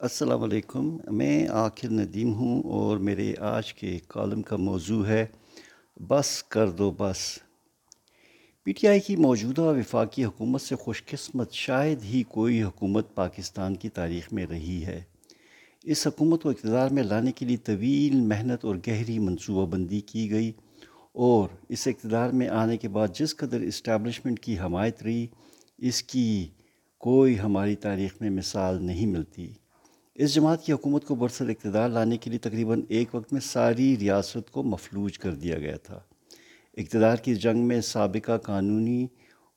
السلام علیکم، میں آخر ندیم ہوں اور میرے آج کے کالم کا موضوع ہے، بس کر دو بس۔ پی ٹی آئی کی موجودہ وفاقی حکومت سے خوش قسمت شاید ہی کوئی حکومت پاکستان کی تاریخ میں رہی ہے۔ اس حکومت کو اقتدار میں لانے کے لیے طویل محنت اور گہری منصوبہ بندی کی گئی اور اس اقتدار میں آنے کے بعد جس قدر اسٹیبلشمنٹ کی حمایت رہی، اس کی کوئی ہماری تاریخ میں مثال نہیں ملتی۔ اس جماعت کی حکومت کو برسر اقتدار لانے کے لیے تقریباً ایک وقت میں ساری ریاست کو مفلوج کر دیا گیا تھا۔ اقتدار کی جنگ میں سابقہ قانونی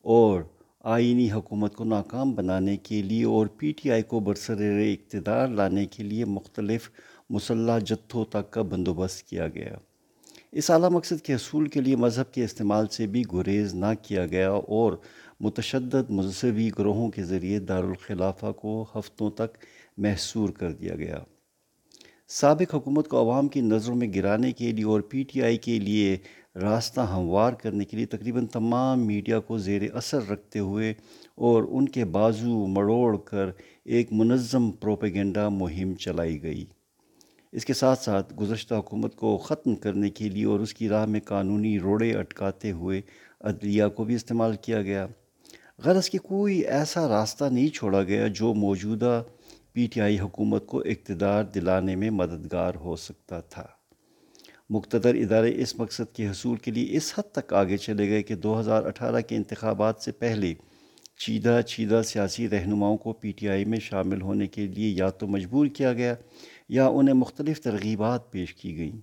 اور آئینی حکومت کو ناکام بنانے کے لیے اور پی ٹی آئی کو برسر اقتدار لانے کے لیے مختلف مسلح جتھوں تک کا بندوبست کیا گیا۔ اس اعلیٰ مقصد کے حصول کے لیے مذہب کے استعمال سے بھی گریز نہ کیا گیا اور متشدد مذہبی گروہوں کے ذریعے دارالخلافہ کو ہفتوں تک محصور کر دیا گیا۔ سابق حکومت کو عوام کی نظروں میں گرانے کے لیے اور پی ٹی آئی کے لیے راستہ ہموار کرنے کے لیے تقریباً تمام میڈیا کو زیر اثر رکھتے ہوئے اور ان کے بازو مڑوڑ کر ایک منظم پروپیگنڈا مہم چلائی گئی۔ اس کے ساتھ ساتھ گزشتہ حکومت کو ختم کرنے کے لیے اور اس کی راہ میں قانونی روڑے اٹکاتے ہوئے عدلیہ کو بھی استعمال کیا گیا۔ غرض کہ کوئی ایسا راستہ نہیں چھوڑا گیا جو موجودہ پی ٹی آئی حکومت کو اقتدار دلانے میں مددگار ہو سکتا تھا۔ مقتدر ادارے اس مقصد کے حصول کے لیے اس حد تک آگے چلے گئے کہ دو ہزار اٹھارہ کے انتخابات سے پہلے چیدہ چیدہ سیاسی رہنماؤں کو پی ٹی آئی میں شامل ہونے کے لیے یا تو مجبور کیا گیا یا انہیں مختلف ترغیبات پیش کی گئیں۔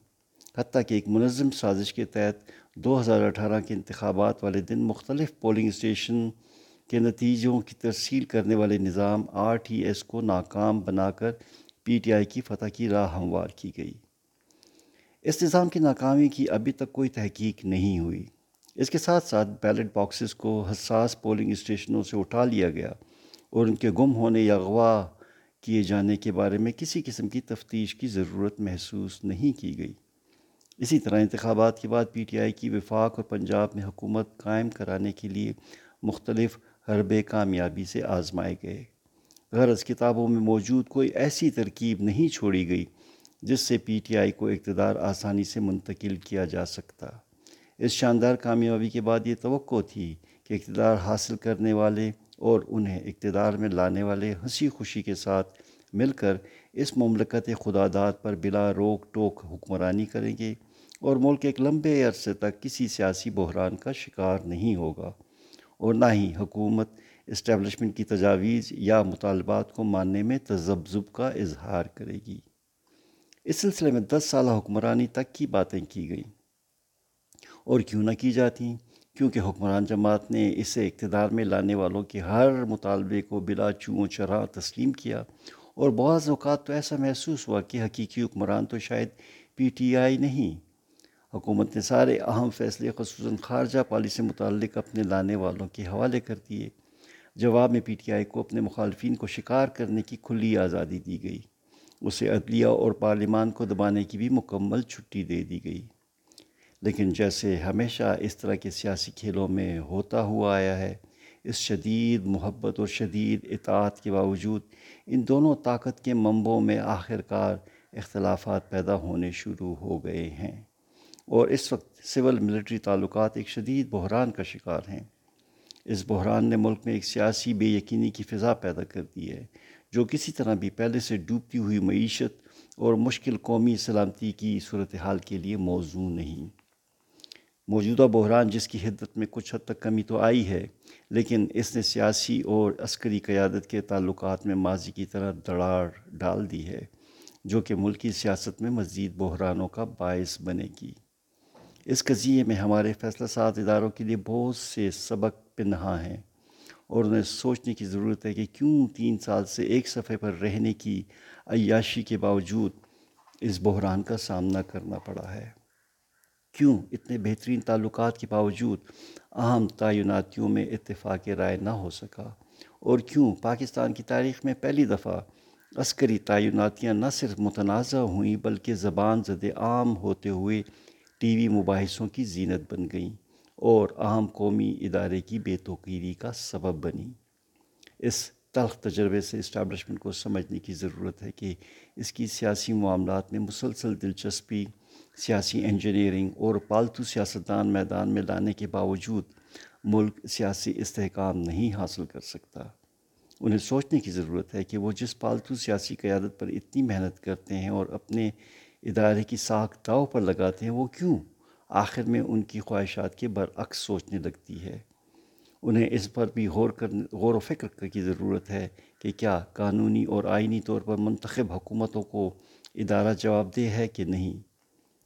حتیٰ کہ ایک منظم سازش کے تحت دو ہزار اٹھارہ کے انتخابات والے دن مختلف پولنگ اسٹیشن کے نتیجوں کی ترسیل کرنے والے نظام آر ٹی ایس کو ناکام بنا کر پی ٹی آئی کی فتح کی راہ ہموار کی گئی۔ اس نظام کی ناکامی کی ابھی تک کوئی تحقیق نہیں ہوئی۔ اس کے ساتھ ساتھ بیلٹ باکسز کو حساس پولنگ اسٹیشنوں سے اٹھا لیا گیا اور ان کے گم ہونے یا اغوا کیے جانے کے بارے میں کسی قسم کی تفتیش کی ضرورت محسوس نہیں کی گئی۔ اسی طرح انتخابات کے بعد پی ٹی آئی کی وفاق اور پنجاب میں حکومت قائم کرانے کے لیے مختلف حربے کامیابی سے آزمائے گئے۔ غرض کتابوں میں موجود کوئی ایسی ترکیب نہیں چھوڑی گئی جس سے پی ٹی آئی کو اقتدار آسانی سے منتقل کیا جا سکتا۔ اس شاندار کامیابی کے بعد یہ توقع تھی کہ اقتدار حاصل کرنے والے اور انہیں اقتدار میں لانے والے ہنسی خوشی کے ساتھ مل کر اس مملکت خدا داد پر بلا روک ٹوک حکمرانی کریں گے اور ملک ایک لمبے عرصے تک کسی سیاسی بحران کا شکار نہیں ہوگا۔ اور نہ ہی حکومت اسٹیبلشمنٹ کی تجاویز یا مطالبات کو ماننے میں تذبذب کا اظہار کرے گی۔ اس سلسلے میں دس سالہ حکمرانی تک کی باتیں کی گئیں۔ اور کیوں نہ کی جاتی؟ کیونکہ حکمران جماعت نے اسے اقتدار میں لانے والوں کے ہر مطالبے کو بلا چوں چراہ تسلیم کیا۔ اور بعض اوقات تو ایسا محسوس ہوا کہ حقیقی حکمران تو شاید پی ٹی آئی نہیں حکومت نے سارے اہم فیصلے، خصوصاً خارجہ پالیسی سے متعلق اپنے لانے والوں کے حوالے کر دیے۔ جواب میں پی ٹی آئی کو اپنے مخالفین کو شکار کرنے کی کھلی آزادی دی گئی۔ اسے عدلیہ اور پارلیمان کو دبانے کی بھی مکمل چھٹی دے دی گئی۔ لیکن جیسے ہمیشہ اس طرح کے سیاسی کھیلوں میں ہوتا ہوا آیا ہے، اس شدید محبت اور شدید اطاعت کے باوجود ان دونوں طاقت کے منبوں میں آخر کار اختلافات پیدا ہونے شروع ہو گئے ہیں۔ اور اس وقت سول ملٹری تعلقات ایک شدید بحران کا شکار ہیں۔ اس بحران نے ملک میں ایک سیاسی بے یقینی کی فضا پیدا کر دی ہے، جو کسی طرح بھی پہلے سے ڈوبتی ہوئی معیشت اور مشکل قومی سلامتی کی صورتحال کے لیے موضوع نہیں۔ موجودہ بحران جس کی حدت میں کچھ حد تک کمی تو آئی ہے، لیکن اس نے سیاسی اور عسکری قیادت کے تعلقات میں ماضی کی طرح دڑاڑ ڈال دی ہے، جو کہ ملکی سیاست میں مزید بحرانوں کا باعث بنے گی۔ اس قضیے میں ہمارے فیصلہ سات اداروں کے لیے بہت سے سبق پنہا ہیں اور انہیں سوچنے کی ضرورت ہے کہ کیوں تین سال سے ایک صفحے پر رہنے کی عیاشی کے باوجود اس بحران کا سامنا کرنا پڑا ہے۔ کیوں اتنے بہترین تعلقات کے باوجود اہم تعیناتیوں میں اتفاق رائے نہ ہو سکا؟ اور کیوں پاکستان کی تاریخ میں پہلی دفعہ عسکری تعیناتیاں نہ صرف متنازع ہوئیں بلکہ زبان زد عام ہوتے ہوئے ٹی وی مباحثوں کی زینت بن گئیں اور اہم قومی ادارے کی بے توقیری کا سبب بنی اس تلخ تجربے سے اسٹیبلشمنٹ کو سمجھنے کی ضرورت ہے کہ اس کی سیاسی معاملات میں مسلسل دلچسپی، سیاسی انجینئرنگ اور پالتو سیاستدان میدان میں لانے کے باوجود ملک سیاسی استحکام نہیں حاصل کر سکتا۔ انہیں سوچنے کی ضرورت ہے کہ وہ جس پالتو سیاسی قیادت پر اتنی محنت کرتے ہیں اور اپنے ادارے کی ساکھ داؤ پر لگاتے ہیں، وہ کیوں؟ آخر میں ان کی خواہشات کے برعکس سوچنے لگتی ہے۔ انہیں اس پر بھی غور کر، غور و فکر کی ضرورت ہے کہ کیا قانونی اور آئینی طور پر منتخب حکومتوں کو ادارہ جواب دہ ہے کہ نہیں۔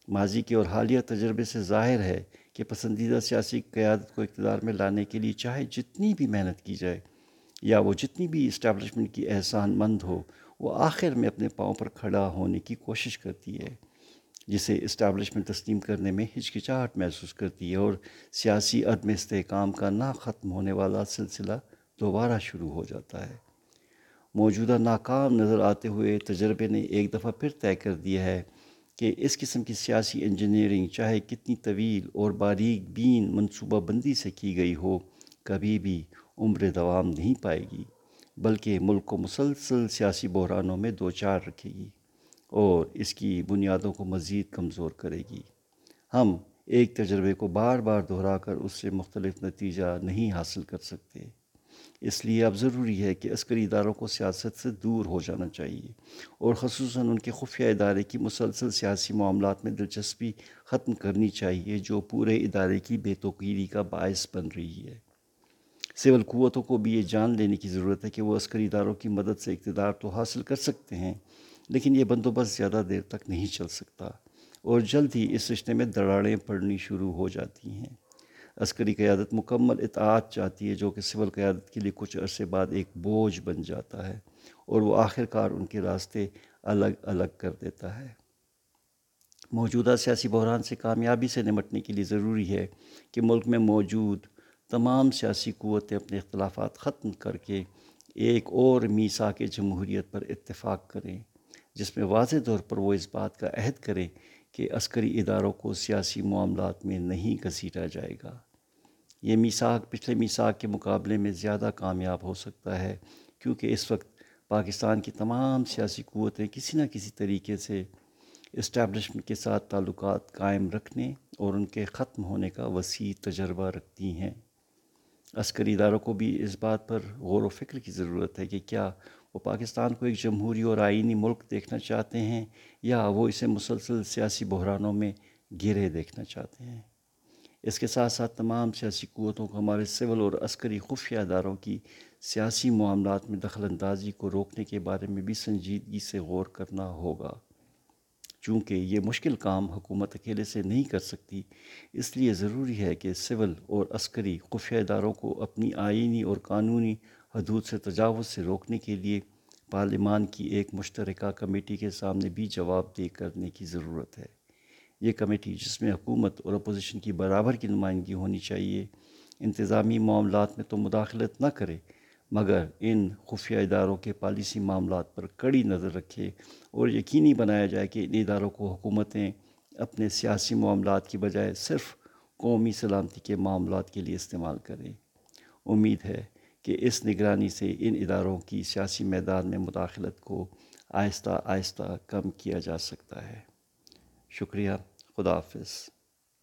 ماضی کے اور حالیہ تجربے سے ظاہر ہے کہ پسندیدہ سیاسی قیادت کو اقتدار میں لانے کے لیے چاہے جتنی بھی محنت کی جائے، یا وہ جتنی بھی اسٹیبلشمنٹ کی احسان مند ہو وہ آخر میں اپنے پاؤں پر کھڑا ہونے کی کوشش کرتی ہے، جسے اسٹیبلشمنٹ تسلیم کرنے میں ہچکچاہٹ محسوس کرتی ہے اور سیاسی عدم استحکام کا نہ ختم ہونے والا سلسلہ دوبارہ شروع ہو جاتا ہے۔ موجودہ ناکام نظر آتے ہوئے تجربے نے ایک دفعہ پھر طے کر دیا ہے کہ اس قسم کی سیاسی انجینئرنگ چاہے کتنی طویل اور باریک بین منصوبہ بندی سے کی گئی ہو، کبھی بھی عمر دوام نہیں پائے گی۔ بلکہ ملک کو مسلسل سیاسی بحرانوں میں دو چار رکھے گی اور اس کی بنیادوں کو مزید کمزور کرے گی۔ ہم ایک تجربے کو بار بار دہرا کر اس سے مختلف نتیجہ نہیں حاصل کر سکتے۔ اس لیے اب ضروری ہے کہ عسکری اداروں کو سیاست سے دور ہو جانا چاہیے اور خصوصاً ان کے خفیہ ادارے کی مسلسل سیاسی معاملات میں دلچسپی ختم کرنی چاہیے جو پورے ادارے کی بے توقیری کا باعث بن رہی ہے۔ سول قوتوں کو بھی یہ جان لینے کی ضرورت ہے کہ وہ عسکری اداروں کی مدد سے اقتدار تو حاصل کر سکتے ہیں، لیکن یہ بندوبست زیادہ دیر تک نہیں چل سکتا اور جلد ہی اس رشتے میں دراڑیں پڑنی شروع ہو جاتی ہیں۔ عسکری قیادت مکمل اطاعت چاہتی ہے، جو کہ سول قیادت کے لیے کچھ عرصے بعد ایک بوجھ بن جاتا ہے اور وہ آخر کار ان کے راستے الگ الگ کر دیتا ہے۔ موجودہ سیاسی بحران سے کامیابی سے نمٹنے کے لیے ضروری ہے کہ ملک میں موجود تمام سیاسی قوتیں اپنے اختلافات ختم کر کے ایک اور میسا کے جمہوریت پر اتفاق کریں، جس میں واضح طور پر وہ اس بات کا عہد کریں کہ عسکری اداروں کو سیاسی معاملات میں نہیں گھسیٹا جائے گا۔ یہ میساک پچھلے میساک کے مقابلے میں زیادہ کامیاب ہو سکتا ہے، کیونکہ اس وقت پاکستان کی تمام سیاسی قوتیں کسی نہ کسی طریقے سے اسٹیبلشمنٹ کے ساتھ تعلقات قائم رکھنے اور ان کے ختم ہونے کا وسیع تجربہ رکھتی ہیں۔ عسکری اداروں کو بھی اس بات پر غور و فکر کی ضرورت ہے کہ کیا وہ پاکستان کو ایک جمہوری اور آئینی ملک دیکھنا چاہتے ہیں یا وہ اسے مسلسل سیاسی بحرانوں میں گرے دیکھنا چاہتے ہیں۔ اس کے ساتھ ساتھ تمام سیاسی قوتوں کو ہمارے سول اور عسکری خفیہ اداروں کی سیاسی معاملات میں دخل اندازی کو روکنے کے بارے میں بھی سنجیدگی سے غور کرنا ہوگا۔ چونکہ یہ مشکل کام حکومت اکیلے سے نہیں کر سکتی، اس لیے ضروری ہے کہ سول اور عسکری خفیہ اداروں کو اپنی آئینی اور قانونی حدود سے تجاوز سے روکنے کے لیے پارلیمان کی ایک مشترکہ کمیٹی کے سامنے بھی جواب دہ کرنے کی ضرورت ہے۔ یہ کمیٹی جس میں حکومت اور اپوزیشن کی برابر کی نمائندگی ہونی چاہیے، انتظامی معاملات میں تو مداخلت نہ کرے مگر ان خفیہ اداروں کے پالیسی معاملات پر کڑی نظر رکھے اور یقینی بنایا جائے کہ ان اداروں کو حکومتیں اپنے سیاسی معاملات کی بجائے صرف قومی سلامتی کے معاملات کے لیے استعمال کریں۔ امید ہے کہ اس نگرانی سے ان اداروں کی سیاسی میدان میں مداخلت کو آہستہ آہستہ کم کیا جا سکتا ہے۔ شکریہ، خدا حافظ۔